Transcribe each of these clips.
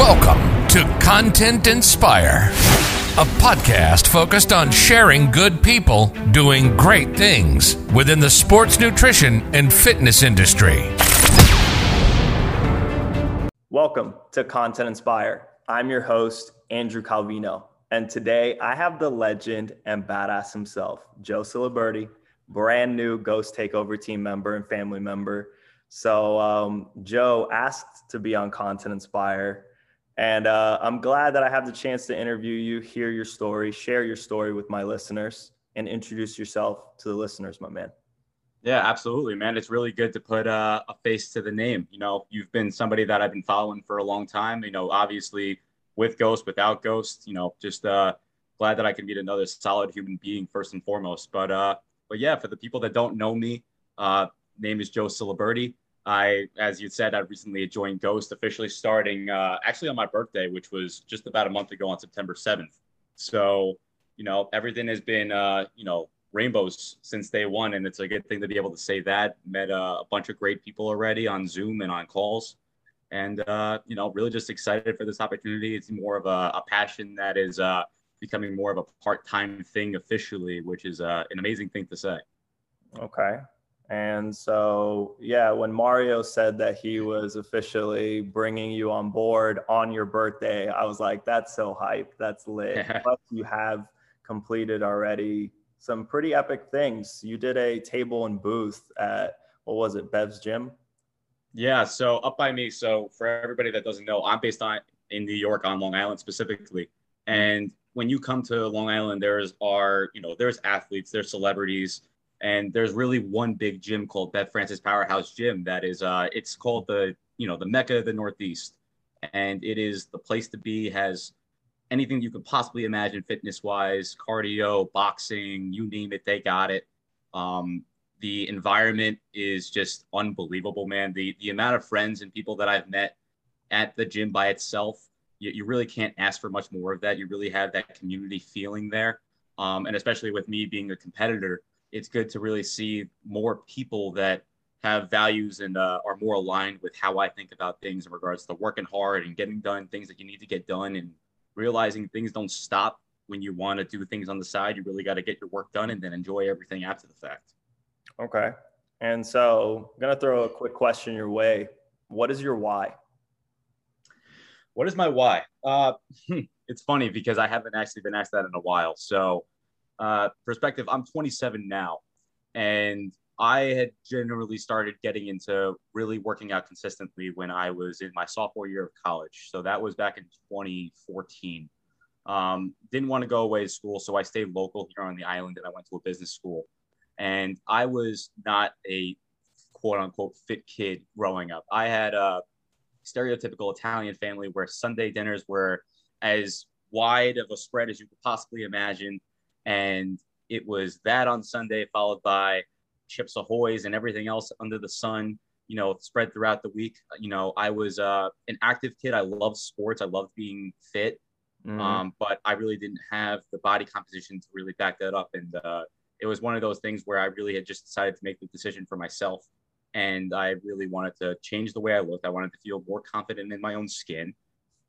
Welcome to Content Inspire, a podcast focused on sharing good people doing great things within the sports nutrition and fitness industry. Welcome to Content Inspire. I'm your host, Andrew Calvino. And today I have the legend and badass himself, Joe Ciliberti, brand new Ghost Takeover team member and family member. So, um, Joe asked to be on Content Inspire and uh, I'm glad that I have the chance to interview you, hear your story, share your story with my listeners, and introduce yourself to the listeners, my man. Yeah, absolutely, man. It's really good to put uh, a face to the name. You know, you've been somebody that I've been following for a long time. You know, obviously with Ghost, without Ghost. You know, just uh, glad that I can meet another solid human being first and foremost. But uh, but yeah, for the people that don't know me, uh, name is Joe Ciliberti. I, as you said, I recently joined Ghost, officially starting uh, actually on my birthday, which was just about a month ago on September 7th. So, you know, everything has been, uh, you know, rainbows since day one. And it's a good thing to be able to say that. Met uh, a bunch of great people already on Zoom and on calls. And, uh, you know, really just excited for this opportunity. It's more of a, a passion that is uh, becoming more of a part time thing officially, which is uh, an amazing thing to say. Okay. And so, yeah, when Mario said that he was officially bringing you on board on your birthday, I was like, that's so hype. That's lit. Plus, you have completed already some pretty epic things. You did a table and booth at, what was it, Bev's Gym? Yeah. So, up by me. So, for everybody that doesn't know, I'm based on in New York on Long Island specifically. Mm-hmm. And when you come to Long Island, there's are, you know, there's athletes, there's celebrities and there's really one big gym called Bev Francis Powerhouse Gym that is uh it's called the you know the Mecca of the Northeast. And it is the place to be has anything you could possibly imagine fitness wise cardio boxing you name it they got it. Um the environment is just unbelievable man. The the amount of friends and people that I've met at the gym by itself you, you really can't ask for much more of that. You really have that community feeling there. Um, and especially with me being a competitor it's good to really see more people that have values and uh, are more aligned with how I think about things in regards to working hard and getting done things that you need to get done and realizing things don't stop when you want to do things on the side. You really got to get your work done and then enjoy everything after the fact. Okay. And so I'm going to throw a quick question your way. What is your why? What is my why? Uh, it's funny because I haven't actually been asked that in a while. So uh, perspective, I'm 27 now, and I had generally started getting into really working out consistently when I was in my sophomore year of college. So that was back in 2014. Um, didn't want to go away to school, so I stayed local here on the island, and I went to a business school. And I was not a quote unquote fit kid growing up. I had a stereotypical Italian family where Sunday dinners were as wide of a spread as you could possibly imagine and it was that on Sunday, followed by Chips Ahoy's and everything else under the sun, you know, spread throughout the week. You know, I was uh, an active kid. I loved sports. I loved being fit. Mm-hmm. Um, but I really didn't have the body composition to really back that up. And uh, it was one of those things where I really had just decided to make the decision for myself. And I really wanted to change the way I looked. I wanted to feel more confident in my own skin.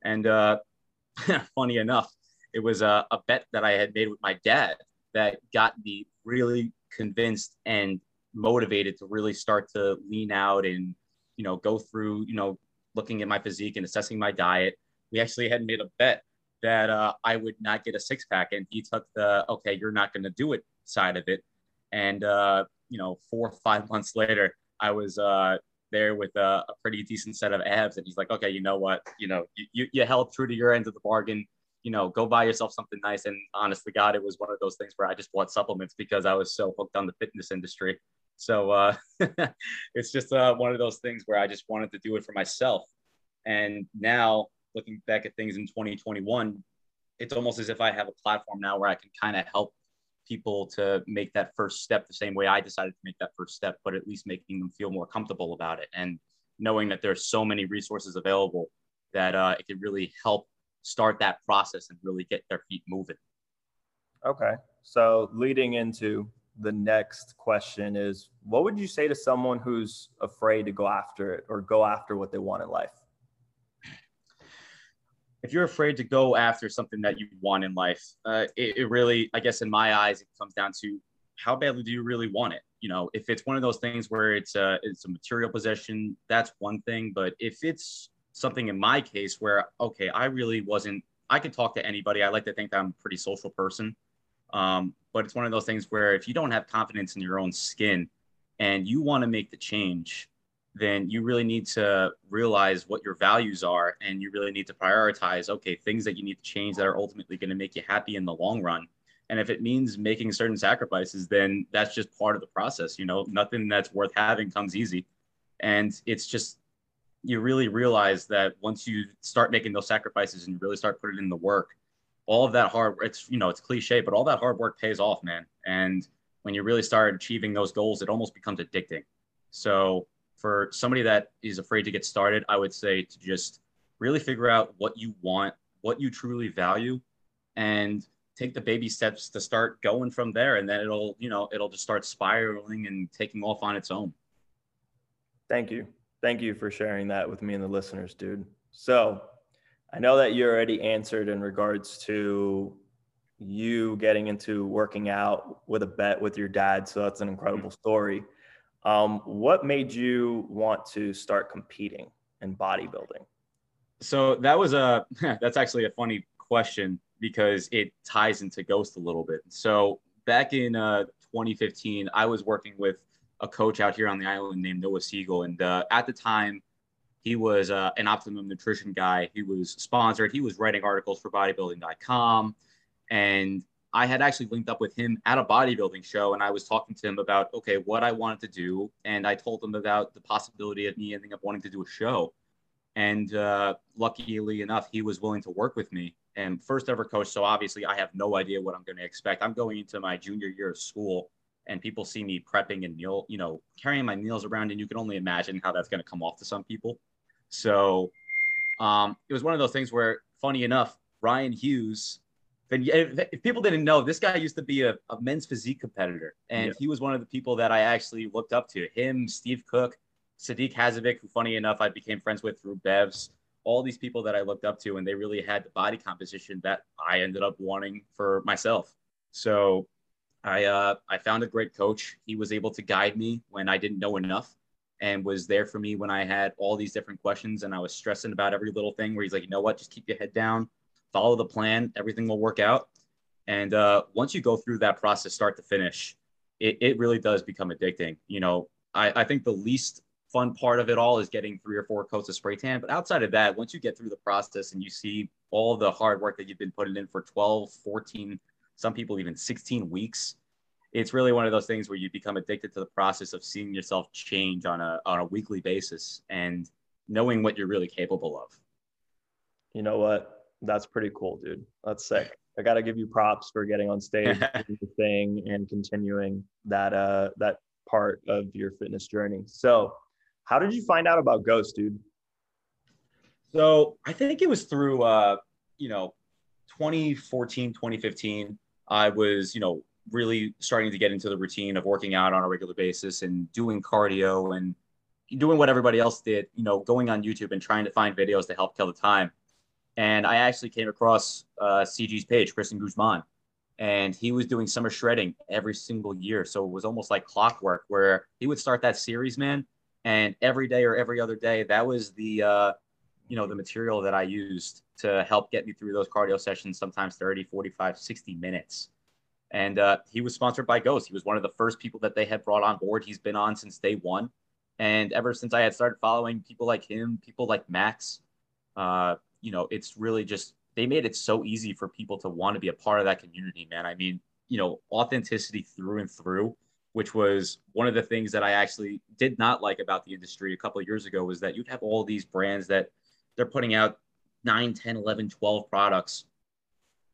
And uh, funny enough, it was a, a bet that I had made with my dad that got me really convinced and motivated to really start to lean out and you know go through you know looking at my physique and assessing my diet. We actually had made a bet that uh, i would not get a six pack and he took the okay you're not going to do it side of it. And uh, you know four or five months later i was uh, there with a, a, pretty decent set of abs and he's like okay you know what? You know you, you held true to your end of the bargain you know, go buy yourself something nice. And honestly, God, it was one of those things where I just bought supplements because I was so hooked on the fitness industry. So uh, it's just uh, one of those things where I just wanted to do it for myself. And now, looking back at things in 2021, it's almost as if I have a platform now where I can kind of help people to make that first step the same way I decided to make that first step, but at least making them feel more comfortable about it and knowing that there's so many resources available that uh, it can really help start that process and really get their feet moving. Okay. So leading into the next question is what would you say to someone who's afraid to go after it or go after what they want in life? if you're afraid to go after something that you want in life, uh, it, it really, I guess, in my eyes, it comes down to how badly do you really want it? You know, if it's one of those things where it's a it's a material possession, that's one thing. But if it's something in my case where okay, I really wasn't, I could talk to anybody. I like to think that I'm a pretty social person, um, but it's one of those things where if you don't have confidence in your own skin and you want to make the change, then you really need to realize what your values are and you really need to prioritize okay things that you need to change that are ultimately going to make you happy in the long run. And if it means making certain sacrifices then that's just part of the process you know? Nothing that's worth having comes easy. And it's just you really realize that once you start making those sacrifices and you really start putting in the work all of that hard it's you know it's cliche but all that hard work pays off man and when you really start achieving those goals it almost becomes addicting so for somebody that is afraid to get started, I would say to just really figure out what you want, what you truly value, and take the baby steps to start going from there. And then it'll, you know, it'll just start spiraling and taking off on its own. Thank you. Thank you for sharing that with me and the listeners, dude. So I know that you already answered in regards to you getting into working out with a bet with your dad. So that's an incredible mm-hmm. story. Um, what made you want to start competing in bodybuilding? So that was a that's actually a funny question because it ties into Ghost a little bit. So back in uh, 2015, I was working with a coach out here on the island named Noah Siegel, and uh, at the time, he was uh, an Optimum Nutrition guy. He was sponsored. He was writing articles for Bodybuilding.com, and I had actually linked up with him at a bodybuilding show and I was talking to him about, okay, what I wanted to do. And I told him about the possibility of me ending up wanting to do a show. And uh, luckily enough, he was willing to work with me. And first ever coach. So obviously, I have no idea what I'm going to expect. I'm going into my junior year of school and people see me prepping and meal, you know, carrying my meals around. And you can only imagine how that's going to come off to some people. So um, it was one of those things where, funny enough, Ryan Hughes if, if, people didn't know, this guy used to be a, a men's physique competitor, and yeah. he was one of the people that I actually looked up to. Him, Steve Cook, Sadik Hadzovic, who, funny enough, I became friends with through Bevs. All these people that I looked up to, and they really had the body composition that I ended up wanting for myself. So I uh, I found a great coach. He was able to guide me when I didn't know enough, and was there for me when I had all these different questions and I was stressing about every little thing. Where he's like, you know what, just keep your head down follow the plan, everything will work out. And uh, once you go through that process, start to finish, it, it really does become addicting. You know, I, I think the least fun part of it all is getting three or four coats of spray tan. But outside of that, once you get through the process and you see all the hard work that you've been putting in for 12, 14, some people even 16 weeks, it's really one of those things where you become addicted to the process of seeing yourself change on a, on a weekly basis and knowing what you're really capable of. You know what? that's pretty cool, dude. That's sick. I got to give you props for getting on stage, the thing, and continuing that uh that part of your fitness journey. So, how did you find out about Ghost, dude? So I think it was through uh, you know, 2014, 2015. I was, you know, really starting to get into the routine of working out on a regular basis and doing cardio and doing what everybody else did, you know, going on YouTube and trying to find videos to help kill the time. And I actually came across uh, CG's page, Christian Guzman, and he was doing summer shredding every single year. So it was almost like clockwork where he would start that series, man. And every day or every other day, that was the, uh, you know, the material that I used to help get me through those cardio sessions, sometimes 30, 45, 60 minutes. And uh, he was sponsored by Ghost. He was one of the first people that they had brought on board. He's been on since day one. And ever since I had started following people like him, people like Max, uh, you know, it's really just they made it so easy for people to want to be a part of that community, man. I mean, you know, authenticity through and through, which was one of the things that I actually did not like about the industry a couple of years ago was that you'd have all these brands that they're putting out 9, 10, 11, 12 products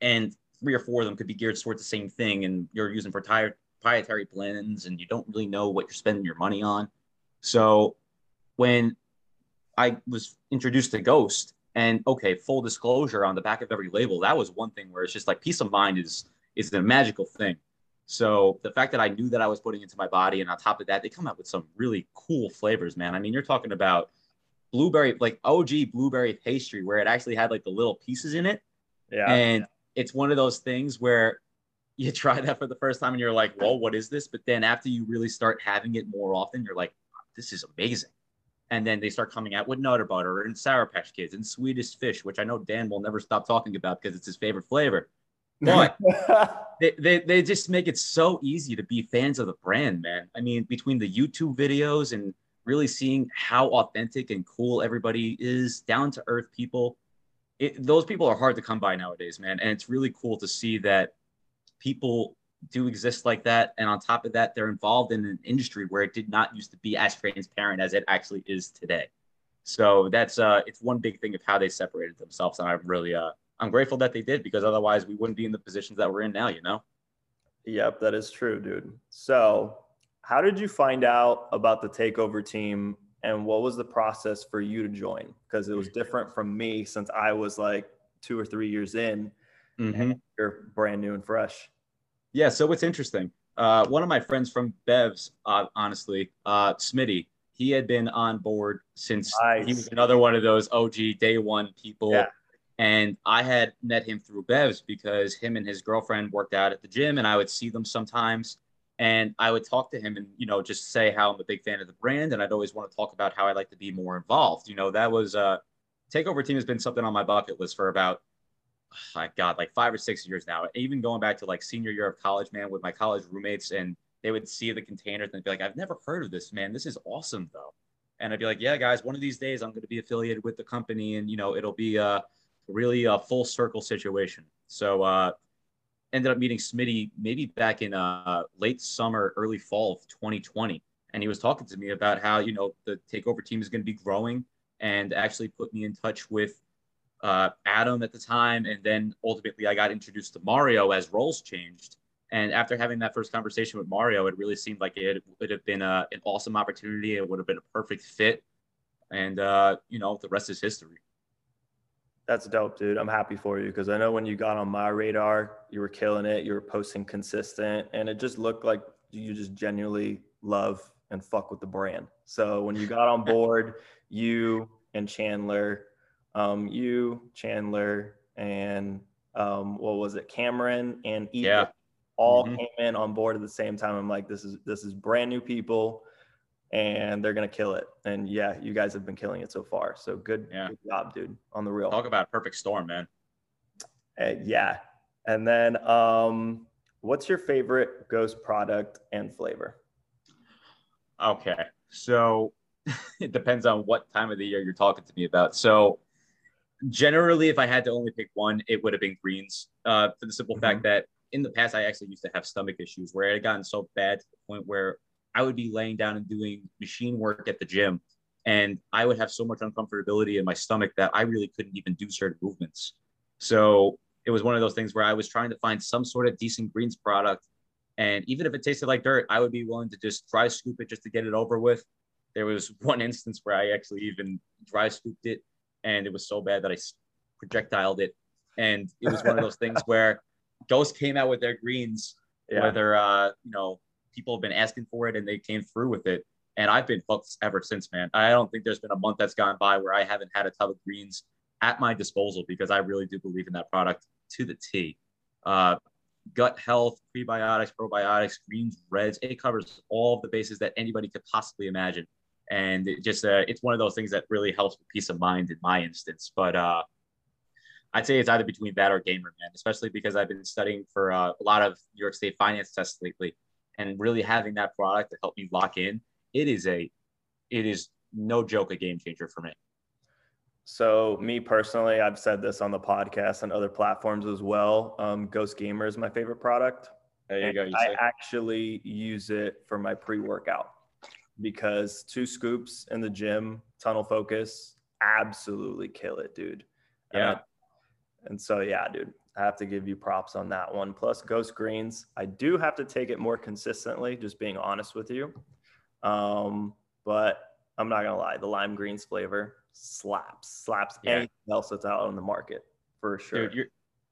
and three or four of them could be geared towards the same thing and you're using proprietary blends and you don't really know what you're spending your money on. So when I was introduced to Ghost, and okay, full disclosure on the back of every label, that was one thing where it's just like peace of mind is is a magical thing. So the fact that I knew that I was putting into my body, and on top of that, they come out with some really cool flavors, man. I mean, you're talking about blueberry, like OG blueberry pastry, where it actually had like the little pieces in it. Yeah. And it's one of those things where you try that for the first time and you're like, well, what is this? But then after you really start having it more often, you're like, this is amazing. And then they start coming out with Nutter Butter and Sour Patch Kids and Swedish Fish, which I know Dan will never stop talking about because it's his favorite flavor. But they, they, they just make it so easy to be fans of the brand, man. I mean, between the YouTube videos and really seeing how authentic and cool everybody is, down to earth people, it, those people are hard to come by nowadays, man. And it's really cool to see that people do exist like that. And on top of that, they're involved in an industry where it did not used to be as transparent as it actually is today. So that's uh, it's one big thing of how they separated themselves, and I'm really uh, I'm grateful that they did because otherwise we wouldn't be in the positions that we're in now. You know. Yep, that is true, dude. So, how did you find out about the takeover team and what was the process for you to join? Because it was different from me since I was like two or three years in. Mm-hmm. You're brand new and fresh. Yeah, so it's interesting. Uh, one of my friends from Bevs, uh, honestly, uh, Smitty, he had been on board since Nice. he was another one of those OG day one people. Yeah. And I had met him through Bevs because him and his girlfriend worked out at the gym, and I would see them sometimes. And I would talk to him and, you know, just say how I'm a big fan of the brand. And I'd always want to talk about how I'd like to be more involved. You know, that was uh, Takeover Team has been something on my bucket list for about my God, like five or six years now. Even going back to like senior year of college, man, with my college roommates, and they would see the containers and be like, I've never heard of this, man. This is awesome, though. And I'd be like, yeah, guys, one of these days I'm going to be affiliated with the company, and you know, it'll be a really a full circle situation. So, uh, ended up meeting Smitty maybe back in uh, late summer, early fall of 2020, and he was talking to me about how you know the takeover team is going to be growing, and actually put me in touch with uh, Adam at the time, and then ultimately I got introduced to Mario as roles changed. And after having that first conversation with Mario, it really seemed like it would have been a, an awesome opportunity. It would have been a perfect fit, and uh, you know the rest is history. That's dope, dude. I'm happy for you because I know when you got on my radar, you were killing it. You were posting consistent, and it just looked like you just genuinely love and fuck with the brand. So when you got on board, you and Chandler, um, you, Chandler, and um, what was it, Cameron and Ethan, Yeah. all Mhm. came in on board at the same time. I'm like, this is this is brand new people, and they're gonna kill it. And yeah, you guys have been killing it so far. So good, Yeah. good job, dude. On the real. Talk about perfect storm, man. Uh, yeah. And then, um, what's your favorite ghost product and flavor? Okay. So it depends on what time of the year you're talking to me about. So generally, if I had to only pick one, it would have been greens. Uh, for the simple fact that in the past, I actually used to have stomach issues where it had gotten so bad to the point where I would be laying down and doing machine work at the gym. And I would have so much uncomfortability in my stomach that I really couldn't even do certain movements. So it was one of those things where I was trying to find some sort of decent greens product. And even if it tasted like dirt, I would be willing to just dry scoop it just to get it over with. There was one instance where I actually even dry scooped it, and it was so bad that I projectiled it. And it was one of those things where Ghost came out with their greens, Yeah. whether uh, you know people have been asking for it and they came through with it. And I've been hooked ever since, man. I don't think there's been a month that's gone by where I haven't had a tub of greens at my disposal because I really do believe in that product to the T. Uh, gut health, prebiotics, probiotics, greens, reds. It covers all the bases that anybody could possibly imagine. And it just uh, it's one of those things that really helps with peace of mind in my instance. But uh, I'd say it's either between that or Gamer Man, especially because I've been studying for uh, a lot of New York State finance tests lately, and really having that product to help me lock in. It is a, it is no joke a game changer for me. So me personally, I've said this on the podcast and other platforms as well. Um, Ghost Gamer is my favorite product. There you And go. You I actually use it for my pre-workout because two scoops in the gym, tunnel focus, absolutely kill it, dude. And Yeah. And so yeah, dude, I have to give you props on that one. Plus Ghost Greens, I do have to take it more consistently, just being honest with you. Um, but I'm not gonna lie, the lime greens flavor slaps, slaps Yeah. anything else that's out on the market for sure. Dude, you're,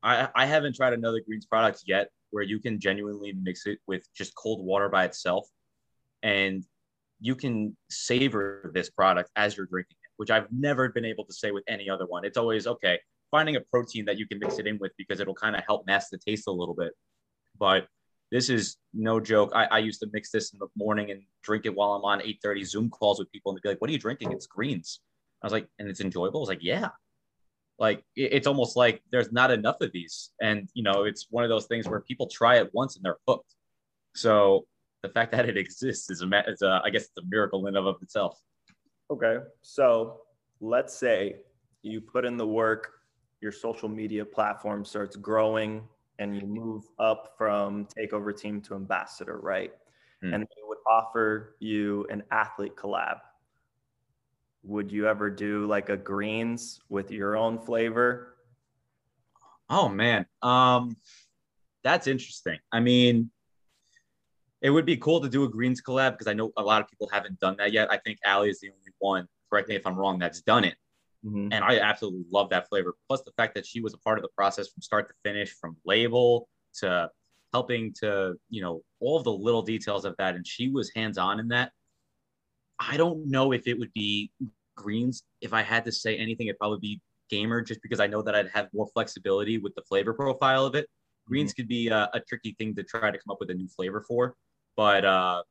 I, I haven't tried another greens product yet where you can genuinely mix it with just cold water by itself and you can savor this product as you're drinking it. which I've never been able to say with any other one. It's always okay, finding a protein that you can mix it in with because it'll kind of help mask the taste a little bit. But this is no joke. I, I used to mix this in the morning and drink it while I'm on 8:30 Zoom calls with people and they'd be like, "What are you drinking?" It's greens. I was like, and it's enjoyable. I was like, yeah. Like it, it's almost like there's not enough of these, and you know, it's one of those things where people try it once and they're hooked. So the fact that it exists is a, is a I guess it's a miracle in of itself. Okay, so let's say you put in the work, your social media platform starts growing, and you move up from takeover team to ambassador, right? Hmm. And they would offer you an athlete collab. Would you ever do like a greens with your own flavor? Oh man, um, that's interesting. I mean, it would be cool to do a greens collab because I know a lot of people haven't done that yet. I think Ali is the only one. Correct me if I'm wrong. That's done it. Mm-hmm. And I absolutely love that flavor. Plus the fact that she was a part of the process from start to finish, from label to helping to, you know, all of the little details of that. And she was hands on in that. I don't know if it would be greens. If I had to say anything, it'd probably be gamer, just because I know that I'd have more flexibility with the flavor profile of it. Greens mm-hmm. could be a, a, tricky thing to try to come up with a new flavor for, but uh,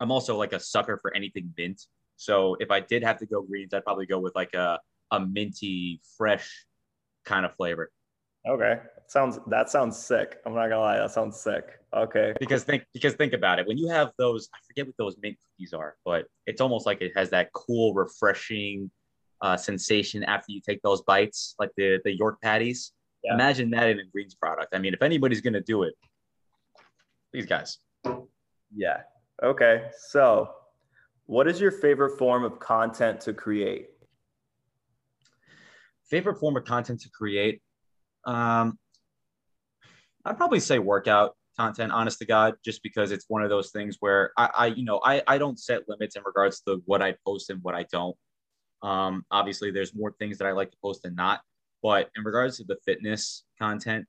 I'm also like a sucker for anything mint. So if I did have to go greens, I'd probably go with like a, a minty, fresh kind of flavor. Okay. Sounds that sounds sick. I'm not gonna lie, that sounds sick. Okay. Because think because think about it. When you have those, I forget what those mint cookies are, but it's almost like it has that cool, refreshing uh, sensation after you take those bites, like the the York patties. Yeah. Imagine that in a greens product. I mean, if anybody's gonna do it, these guys. Yeah. Okay. So what is your favorite form of content to create? Favorite form of content to create? Um, I'd probably say workout content, honest to God, just because it's one of those things where I, I you know, I, I don't set limits in regards to what I post and what I don't. Um, obviously, there's more things that I like to post than not. But in regards to the fitness content,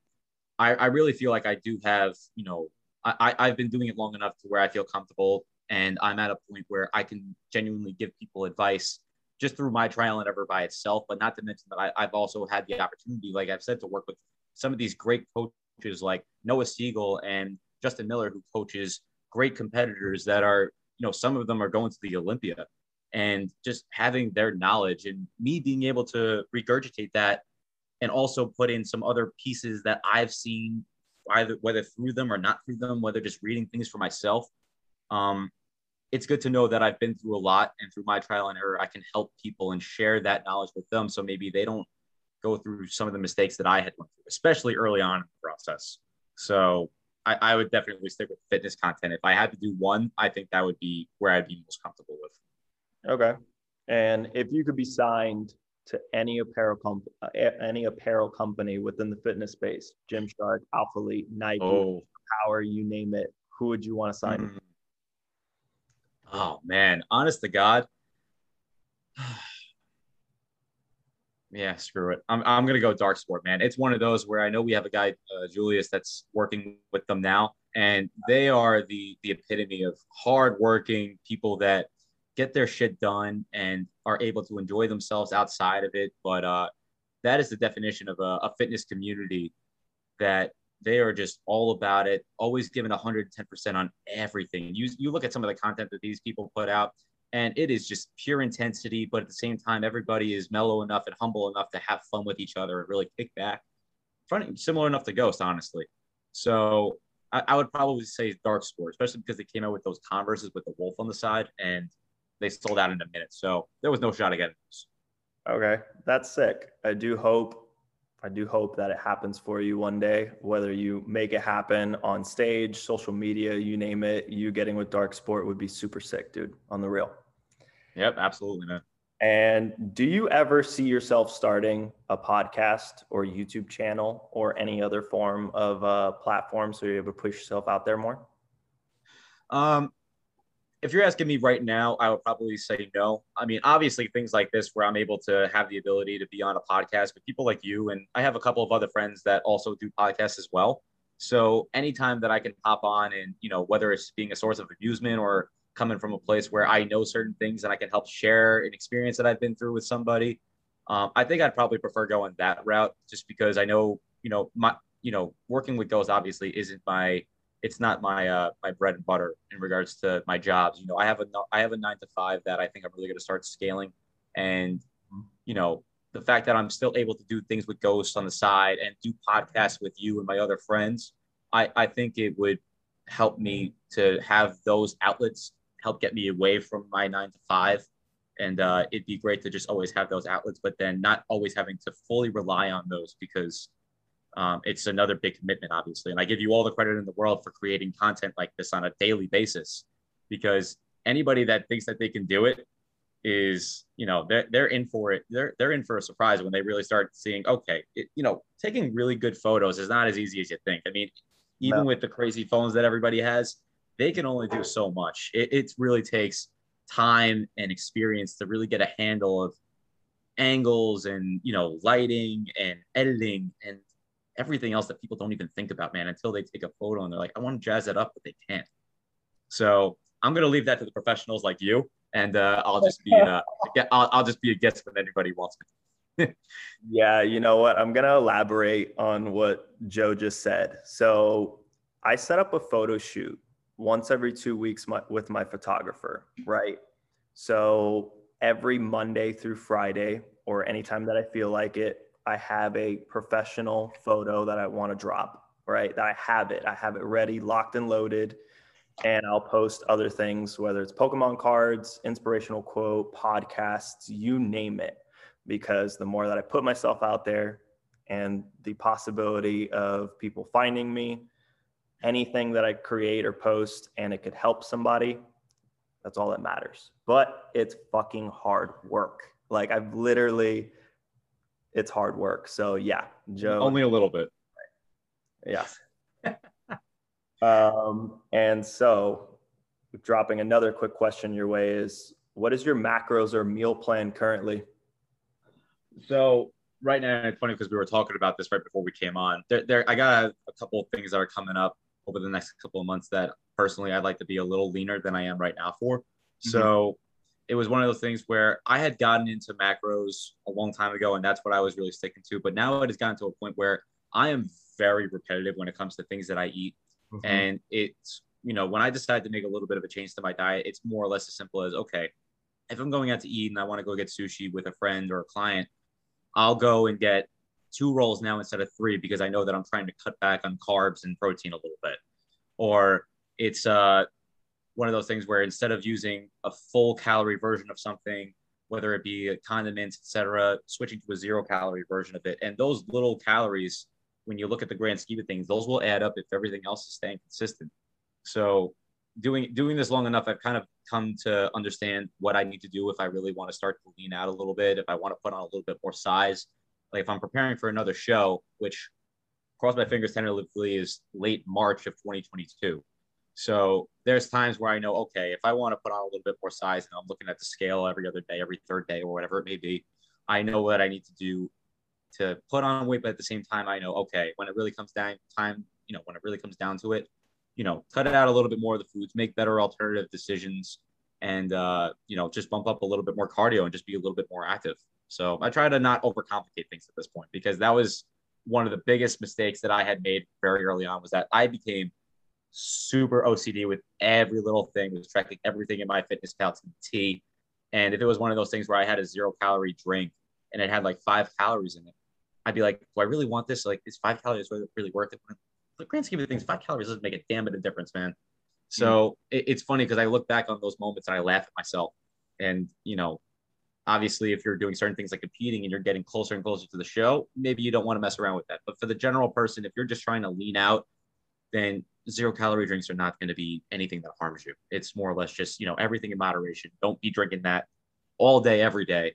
I, I really feel like I do have, you know, I, I've been doing it long enough to where I feel comfortable and I'm at a point where I can genuinely give people advice just through my trial and error by itself, but not to mention that I, have also had the opportunity, like I've said, to work with some of these great coaches like Noah Siegel and Justin Miller, who coaches great competitors that are, you know, some of them are going to the Olympia and just having their knowledge and me being able to regurgitate that and also put in some other pieces that I've seen either whether through them or not through them, whether just reading things for myself. Um, it's good to know that I've been through a lot and through my trial and error, I can help people and share that knowledge with them. So maybe they don't go through some of the mistakes that I had went through, especially early on in the process. So I, I would definitely stick with fitness content. If I had to do one, I think that would be where I'd be most comfortable with. Okay. And if you could be signed to any apparel comp- any apparel company within the fitness space, Gymshark, Alphalete, Nike, oh. Power, you name it, who would you want to sign? Mm. Oh man, honest to God. yeah, screw it. I'm, I'm gonna go Darc Sport, man. It's one of those where I know we have a guy, uh, Julius, that's working with them now, and they are the the epitome of hardworking people that get their shit done and are able to enjoy themselves outside of it. But uh, that is the definition of a, a fitness community that they are just all about it, always giving 110% on everything. You, you look at some of the content that these people put out, and it is just pure intensity. But at the same time, everybody is mellow enough and humble enough to have fun with each other and really kick back. Funny, similar enough to Ghost, honestly. So I, I would probably say Darc Sport, especially because they came out with those Converses with the wolf on the side, and they sold out in a minute. So there was no shot against. Okay, that's sick. I do hope I do hope that it happens for you one day, whether you make it happen on stage, social media, you name it. You getting with Darc Sport would be super sick, dude, on the real. Yep, absolutely, man. And do you ever see yourself starting a podcast or YouTube channel or any other form of uh, platform so you're able to push yourself out there more? Um, if you're asking me right now, I would probably say no. I mean, obviously, things like this where I'm able to have the ability to be on a podcast with people like you, and I have a couple of other friends that also do podcasts as well. So anytime that I can hop on and, you know, whether it's being a source of amusement or coming from a place where I know certain things and I can help share an experience that I've been through with somebody. Um, I think I'd probably prefer going that route just because I know, you know, my, you know, working with ghosts obviously isn't my, it's not my, uh, my bread and butter in regards to my jobs. You know, I have a, I have a nine to five that I think I'm really going to start scaling. And, you know, the fact that I'm still able to do things with ghosts on the side and do podcasts with you and my other friends, I, I think it would help me to have those outlets help get me away from my nine to five. And uh, it'd be great to just always have those outlets, but then not always having to fully rely on those because um, it's another big commitment, obviously. And I give you all the credit in the world for creating content like this on a daily basis because anybody that thinks that they can do it is, you know, they're, they're in for it. They're, they're in for a surprise when they really start seeing, okay, it, you know, taking really good photos is not as easy as you think. I mean, even no. with the crazy phones that everybody has, they can only do so much. It, it really takes time and experience to really get a handle of angles and you know lighting and editing and everything else that people don't even think about, man, until they take a photo and they're like, I want to jazz it up, but they can't. So I'm gonna leave that to the professionals like you, and uh, I'll just be uh, I'll, I'll just be a guest when anybody wants me. yeah, you know what? I'm gonna elaborate on what Joe just said. So I set up a photo shoot once every two weeks my, with my photographer, right? So every Monday through Friday, or anytime that I feel like it, I have a professional photo that I want to drop, right? That I have it, I have it ready, locked and loaded, and I'll post other things, whether it's Pokemon cards, inspirational quote, podcasts, you name it. Because the more that I put myself out there and the possibility of people finding me, anything that I create or post and it could help somebody, that's all that matters. But it's fucking hard work. Like I've literally, it's hard work. So yeah, Joe. Only a little bit. Yeah. um, and so dropping another quick question your way is what is your macros or meal plan currently? So right now it's funny because we were talking about this right before we came on. There, there I got a, a couple of things that are coming up over the next couple of months that personally I'd like to be a little leaner than I am right now for. Mm-hmm. So it was one of those things where I had gotten into macros a long time ago, and that's what I was really sticking to. But now it has gotten to a point where I am very repetitive when it comes to things that I eat. Mm-hmm. And it's, you know, when I decide to make a little bit of a change to my diet, it's more or less as simple as okay, if I'm going out to eat and I want to go get sushi with a friend or a client, I'll go and get two rolls now instead of three because I know that I'm trying to cut back on carbs and protein a little bit. Or it's uh, one of those things where instead of using a full calorie version of something, whether it be condiments, etc., switching to a zero calorie version of it. And those little calories, when you look at the grand scheme of things, those will add up if everything else is staying consistent. So doing doing this long enough, I've kind of come to understand what I need to do if I really want to start to lean out a little bit, if I want to put on a little bit more size, like if I'm preparing for another show, which cross my fingers tentatively is late March of 2022. So there's times where I know, okay, if I want to put on a little bit more size and I'm looking at the scale every other day, every third day, or whatever it may be, I know what I need to do to put on weight. But at the same time, I know, okay, when it really comes down time, you know, when it really comes down to it, you know, cut it out a little bit more of the foods, make better alternative decisions, and uh, you know, just bump up a little bit more cardio and just be a little bit more active. So I try to not overcomplicate things at this point because that was one of the biggest mistakes that I had made very early on was that I became super OCD with every little thing, was tracking everything in MyFitnessPal to the T. And if it was one of those things where I had a zero calorie drink and it had like five calories in it, I'd be like, do I really want this? Like, is five calories really worth it? The grand scheme of things, five calories doesn't make a damn bit of difference, man. So mm. it, it's funny because I look back on those moments and I laugh at myself. And, you know, obviously if you're doing certain things like competing and you're getting closer and closer to the show maybe you don't want to mess around with that but for the general person if you're just trying to lean out then zero calorie drinks are not going to be anything that harms you it's more or less just you know everything in moderation don't be drinking that all day every day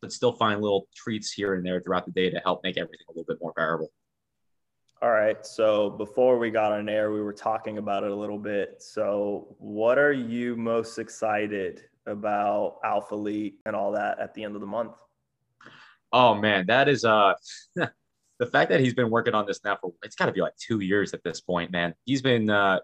but still find little treats here and there throughout the day to help make everything a little bit more bearable all right. So before we got on air, we were talking about it a little bit. So, what are you most excited about Alphalete and all that at the end of the month? Oh man, that is uh the fact that he's been working on this now for it's got to be like two years at this point, man. He's been uh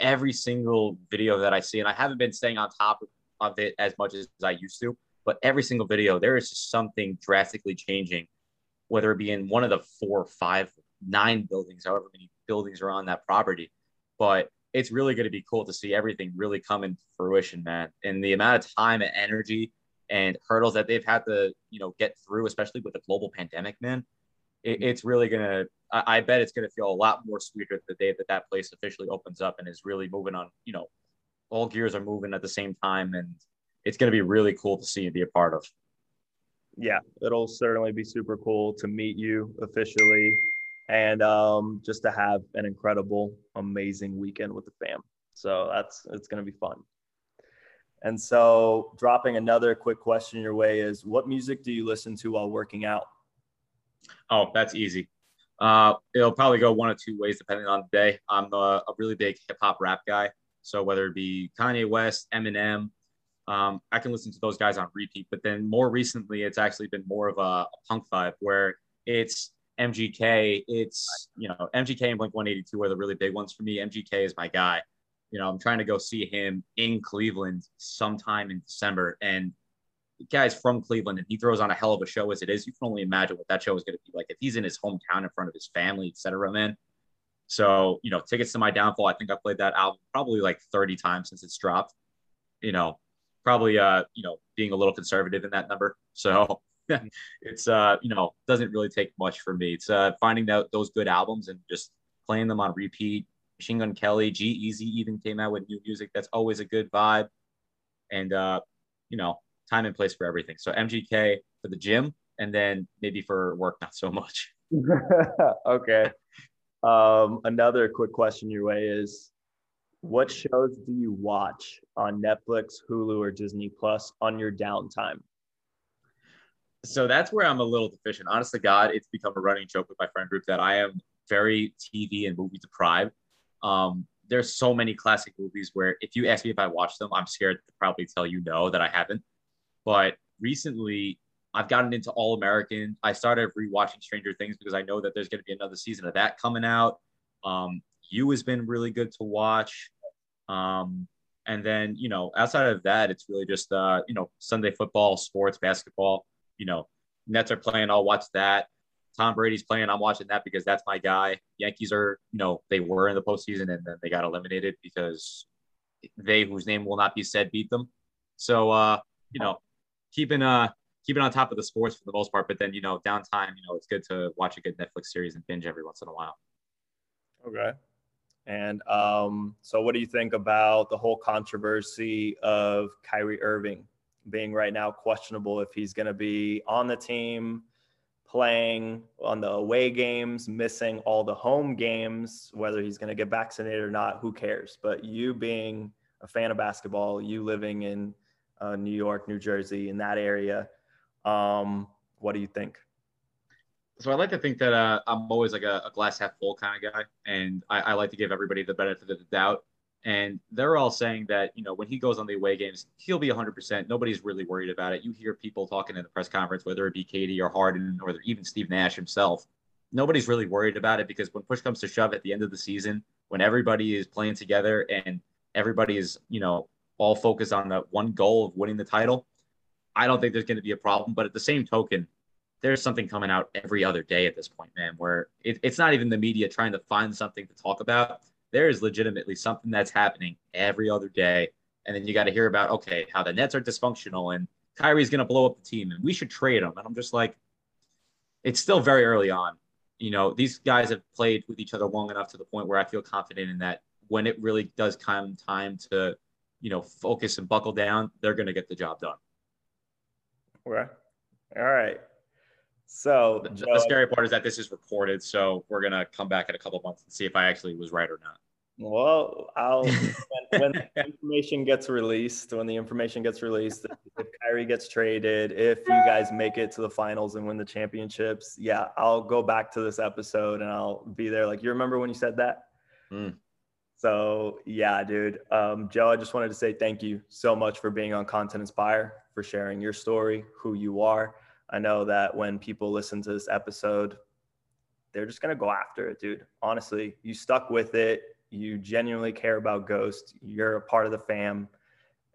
every single video that I see, and I haven't been staying on top of it as much as I used to, but every single video, there is just something drastically changing, whether it be in one of the four, five, nine buildings, however many buildings are on that property. But it's really going to be cool to see everything really come into fruition, man. And the amount of time and energy and hurdles that they've had to, you know, get through, especially with the global pandemic, man. It, it's really gonna. I, I bet it's gonna feel a lot more sweeter the day that that place officially opens up and is really moving on. You know, all gears are moving at the same time, and it's gonna be really cool to see and be a part of. Yeah, it'll certainly be super cool to meet you officially and um, just to have an incredible, amazing weekend with the fam. So that's it's going to be fun. And so, dropping another quick question your way is what music do you listen to while working out? Oh, that's easy. Uh, it'll probably go one of two ways depending on the day. I'm a, a really big hip hop rap guy. So, whether it be Kanye West, Eminem, um, I can listen to those guys on repeat. But then more recently, it's actually been more of a, a punk vibe where it's MGK, it's you know MGK and Blink 182 are the really big ones for me. MGK is my guy. You know, I'm trying to go see him in Cleveland sometime in December, and guy's from Cleveland, and he throws on a hell of a show as it is. You can only imagine what that show is going to be like if he's in his hometown in front of his family, etc. Man. So you know, tickets to my downfall. I think I played that album probably like 30 times since it's dropped. You know, probably uh, you know, being a little conservative in that number. So it's uh, you know, doesn't really take much for me. It's uh, finding out those good albums and just playing them on repeat. Machine Gun Kelly, G-Eazy even came out with new music. That's always a good vibe. And uh, you know, time and place for everything. So MGK for the gym, and then maybe for work, not so much. okay. Um, another quick question your way is what shows do you watch on Netflix, Hulu, or Disney Plus on your downtime? so that's where I'm a little deficient. Honest to God, it's become a running joke with my friend group that I am very TV and movie deprived. Um, there's so many classic movies where if you ask me if I watched them, I'm scared to probably tell you no that I haven't. But recently, I've gotten into All American. I started rewatching Stranger Things because I know that there's going to be another season of that coming out. Um, you has been really good to watch. Um, and then, you know, outside of that, it's really just, uh, you know, Sunday football, sports, basketball you know, Nets are playing, I'll watch that. Tom Brady's playing, I'm watching that because that's my guy. Yankees are, you know, they were in the postseason and then they got eliminated because they, whose name will not be said, beat them. So, uh, you know, keeping uh keeping on top of the sports for the most part, but then you know, downtime, you know, it's good to watch a good Netflix series and binge every once in a while. Okay. And um, so, what do you think about the whole controversy of Kyrie Irving being right now questionable if he's going to be on the team, playing on the away games, missing all the home games, whether he's going to get vaccinated or not, who cares? But you being a fan of basketball, you living in uh, New York, New Jersey, in that area, um, what do you think? So I like to think that uh, I'm always like a, a, glass half full kind of guy, and I, I like to give everybody the benefit of the doubt. And they're all saying that, you know, when he goes on the away games, he'll be 100%. Nobody's really worried about it. You hear people talking in the press conference, whether it be KD or Harden or even Steve Nash himself. Nobody's really worried about it because when push comes to shove at the end of the season, when everybody is playing together and everybody is, you know, all focused on that one goal of winning the title, I don't think there's going to be a problem. But at the same token, there's something coming out every other day at this point, man, where it, it's not even the media trying to find something to talk about there is legitimately something that's happening every other day. And then you got to hear about, okay, how the Nets are dysfunctional and Kyrie's going to blow up the team and we should trade him. And I'm just like, it's still very early on. You know, these guys have played with each other long enough to the point where I feel confident in that when it really does come time to, you know, focus and buckle down, they're going to get the job done. Right. All right. So the, the, scary part is that this is recorded, so we're gonna come back in a couple months and see if I actually was right or not. Well, I'll when, when the information gets released, when the information gets released, if Kyrie gets traded, if you guys make it to the finals and win the championships, yeah, I'll go back to this episode and I'll be there. Like, you remember when you said that? Mm. So yeah, dude. Um, Joe, I just wanted to say thank you so much for being on Content Inspire, for sharing your story, who you are. I know that when people listen to this episode, they're just to go after it, dude. Honestly, you stuck with it. You genuinely care about Ghost. You're a part of the fam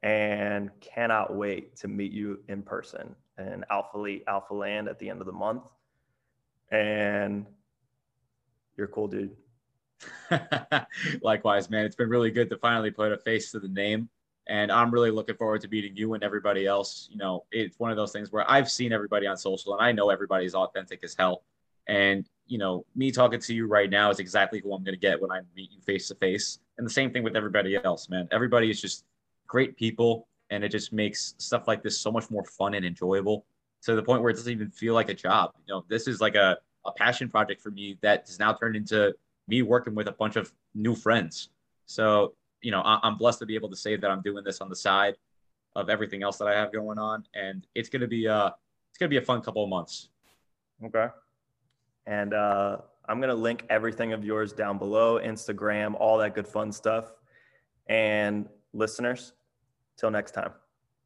and cannot wait to meet you in person in Alphalete, Alpha Land at the end of the month. And you're cool, dude. Likewise, man. It's been really good to finally put a face to the name. And I'm really looking forward to meeting you and everybody else. You know, it's one of those things where I've seen everybody on social and I know everybody's authentic as hell. And, you know, me talking to you right now is exactly who I'm going to get when I meet you face to face. And the same thing with everybody else, man. Everybody is just great people. And it just makes stuff like this so much more fun and enjoyable to the point where it doesn't even feel like a job. You know, this is like a, a passion project for me that has now turned into me working with a bunch of new friends. So you know, I, am blessed to be able to say that I'm doing this on the side of everything else that I have going on, and it's gonna be uh it's gonna be a fun couple of months. Okay. And uh, I'm gonna link everything of yours down below, Instagram, all that good fun stuff. And listeners, till next time.